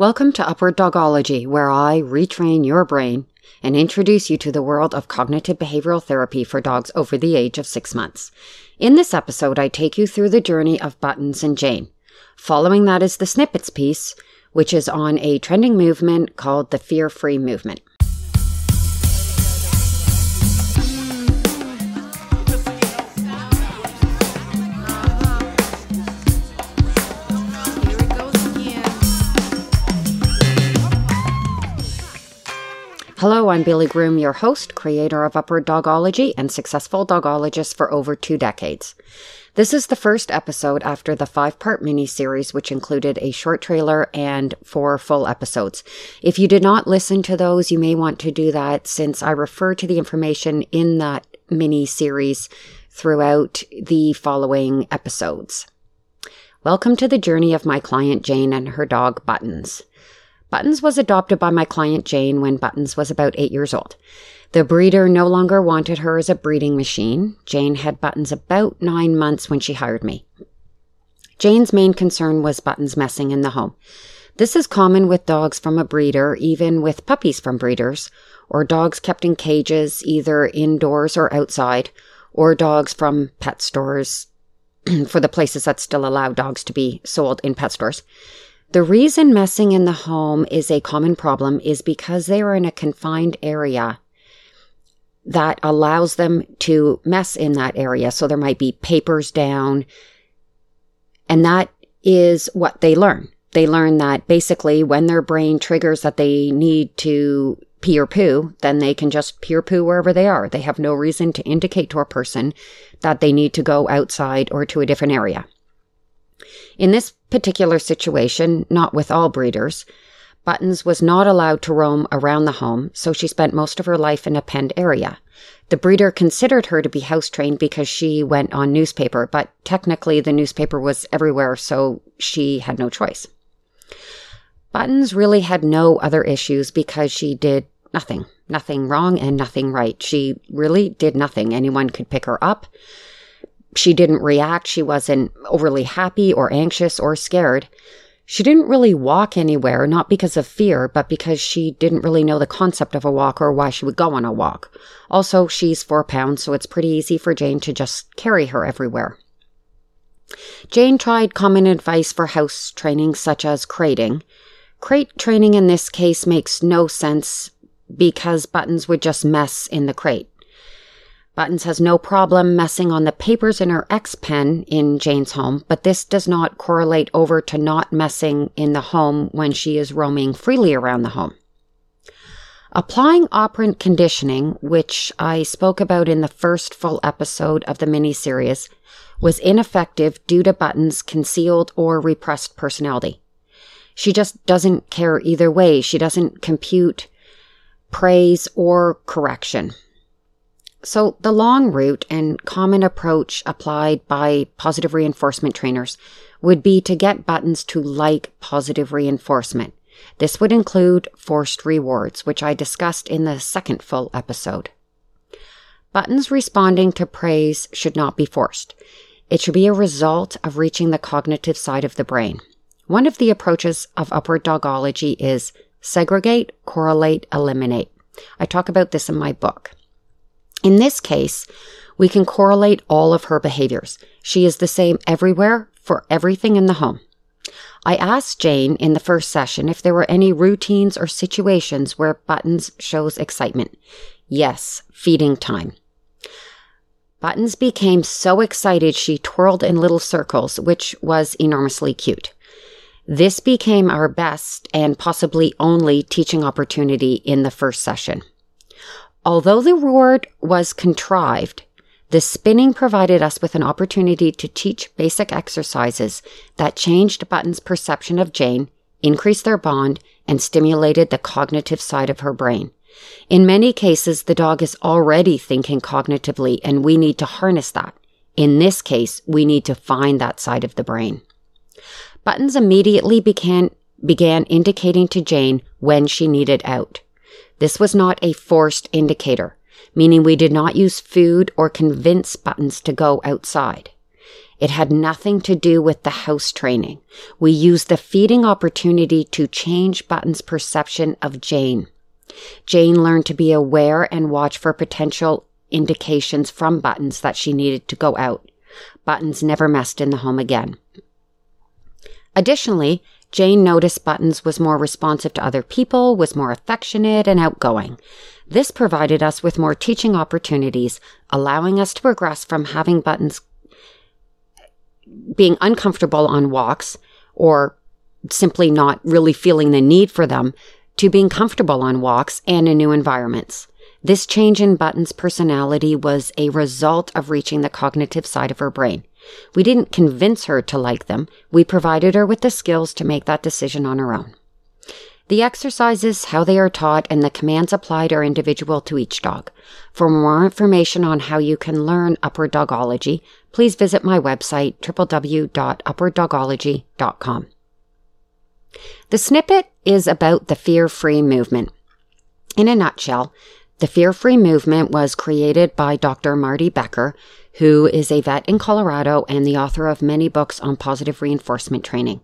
Welcome to Upward Dogology, where I retrain your brain and introduce you to the world of cognitive behavioral therapy for dogs over the age of six months. In this episode, I take you through the journey of Buttons and Jane. Following that is the snippets piece, which is on a trending movement called the Fear Free Movement. Hello, I'm Billy Groom, your host, creator of Upward Dogology, and successful dogologist for over two decades. This is the first episode after the five part mini series, which included a short trailer and four full episodes. If you did not listen to those, you may want to do that since I refer to the information in that mini series throughout the following episodes. Welcome to the journey of my client Jane and her dog Buttons. Buttons was adopted by my client Jane when Buttons was about eight years old. The breeder no longer wanted her as a breeding machine. Jane had Buttons about nine months when she hired me. Jane's main concern was Buttons messing in the home. This is common with dogs from a breeder, even with puppies from breeders, or dogs kept in cages, either indoors or outside, or dogs from pet stores for the places that still allow dogs to be sold in pet stores. The reason messing in the home is a common problem is because they are in a confined area that allows them to mess in that area. So there might be papers down, and that is what they learn. They learn that basically when their brain triggers that they need to pee or poo, then they can just pee or poo wherever they are. They have no reason to indicate to a person that they need to go outside or to a different area. In this particular situation, not with all breeders, Buttons was not allowed to roam around the home, so she spent most of her life in a penned area. The breeder considered her to be house trained because she went on newspaper, but technically the newspaper was everywhere, so she had no choice. Buttons really had no other issues because she did nothing, nothing wrong and nothing right. She really did nothing. Anyone could pick her up she didn't react. She wasn't overly happy or anxious or scared. She didn't really walk anywhere, not because of fear, but because she didn't really know the concept of a walk or why she would go on a walk. Also, she's four pounds, so it's pretty easy for Jane to just carry her everywhere. Jane tried common advice for house training, such as crating. Crate training in this case makes no sense because buttons would just mess in the crate. Buttons has no problem messing on the papers in her X pen in Jane's home, but this does not correlate over to not messing in the home when she is roaming freely around the home. Applying operant conditioning, which I spoke about in the first full episode of the miniseries, was ineffective due to Button's concealed or repressed personality. She just doesn't care either way. She doesn't compute praise or correction. So, the long route and common approach applied by positive reinforcement trainers would be to get buttons to like positive reinforcement. This would include forced rewards, which I discussed in the second full episode. Buttons responding to praise should not be forced. It should be a result of reaching the cognitive side of the brain. One of the approaches of upward dogology is segregate, correlate, eliminate. I talk about this in my book. In this case, we can correlate all of her behaviors. She is the same everywhere for everything in the home. I asked Jane in the first session if there were any routines or situations where Buttons shows excitement. Yes, feeding time. Buttons became so excited she twirled in little circles, which was enormously cute. This became our best and possibly only teaching opportunity in the first session. Although the reward was contrived, the spinning provided us with an opportunity to teach basic exercises that changed Button's perception of Jane, increased their bond, and stimulated the cognitive side of her brain. In many cases, the dog is already thinking cognitively, and we need to harness that. In this case, we need to find that side of the brain. Buttons immediately began, began indicating to Jane when she needed out. This was not a forced indicator, meaning we did not use food or convince buttons to go outside. It had nothing to do with the house training. We used the feeding opportunity to change Button's perception of Jane. Jane learned to be aware and watch for potential indications from Buttons that she needed to go out. Buttons never messed in the home again. Additionally, Jane noticed Buttons was more responsive to other people, was more affectionate and outgoing. This provided us with more teaching opportunities, allowing us to progress from having Buttons being uncomfortable on walks or simply not really feeling the need for them to being comfortable on walks and in new environments. This change in Button's personality was a result of reaching the cognitive side of her brain. We didn't convince her to like them. We provided her with the skills to make that decision on her own. The exercises, how they are taught, and the commands applied are individual to each dog. For more information on how you can learn Upward Dogology, please visit my website, www.upwarddogology.com. The snippet is about the fear free movement. In a nutshell, the Fear Free movement was created by Dr. Marty Becker, who is a vet in Colorado and the author of many books on positive reinforcement training.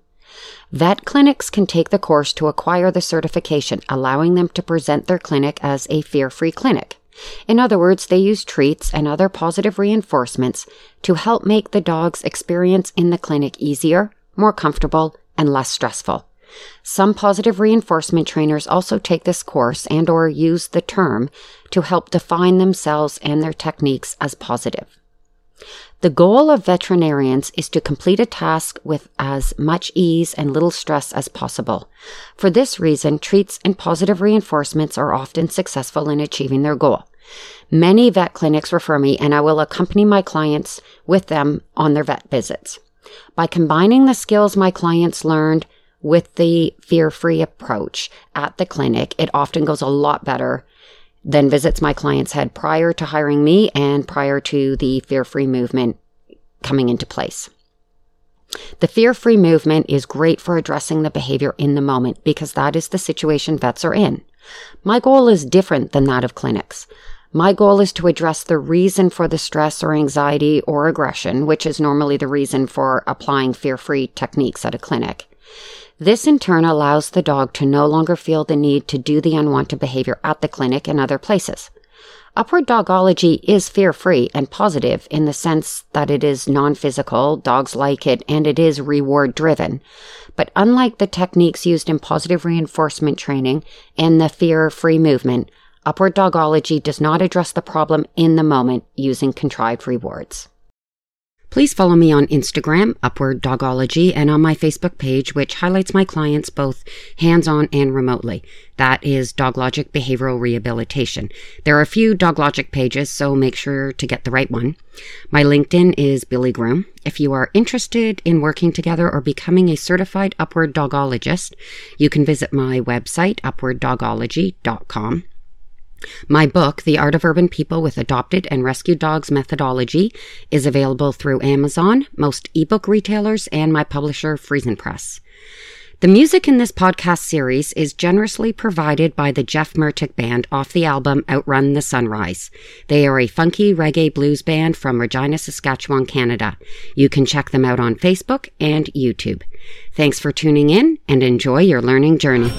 Vet clinics can take the course to acquire the certification, allowing them to present their clinic as a fear free clinic. In other words, they use treats and other positive reinforcements to help make the dog's experience in the clinic easier, more comfortable, and less stressful. Some positive reinforcement trainers also take this course and or use the term to help define themselves and their techniques as positive. The goal of veterinarians is to complete a task with as much ease and little stress as possible. For this reason, treats and positive reinforcements are often successful in achieving their goal. Many vet clinics refer me and I will accompany my clients with them on their vet visits. By combining the skills my clients learned with the fear free approach at the clinic, it often goes a lot better than visits my clients had prior to hiring me and prior to the fear free movement coming into place. The fear free movement is great for addressing the behavior in the moment because that is the situation vets are in. My goal is different than that of clinics. My goal is to address the reason for the stress or anxiety or aggression, which is normally the reason for applying fear free techniques at a clinic. This in turn allows the dog to no longer feel the need to do the unwanted behavior at the clinic and other places. Upward dogology is fear free and positive in the sense that it is non physical, dogs like it, and it is reward driven. But unlike the techniques used in positive reinforcement training and the fear free movement, upward dogology does not address the problem in the moment using contrived rewards. Please follow me on Instagram, Upward Dogology, and on my Facebook page, which highlights my clients both hands on and remotely. That is Doglogic Behavioral Rehabilitation. There are a few Doglogic pages, so make sure to get the right one. My LinkedIn is Billy Groom. If you are interested in working together or becoming a certified Upward Dogologist, you can visit my website, upwarddogology.com. My book, The Art of Urban People with Adopted and Rescued Dogs Methodology, is available through Amazon, most ebook retailers, and my publisher, Friesen Press. The music in this podcast series is generously provided by the Jeff Murtick Band off the album Outrun the Sunrise. They are a funky reggae blues band from Regina, Saskatchewan, Canada. You can check them out on Facebook and YouTube. Thanks for tuning in and enjoy your learning journey.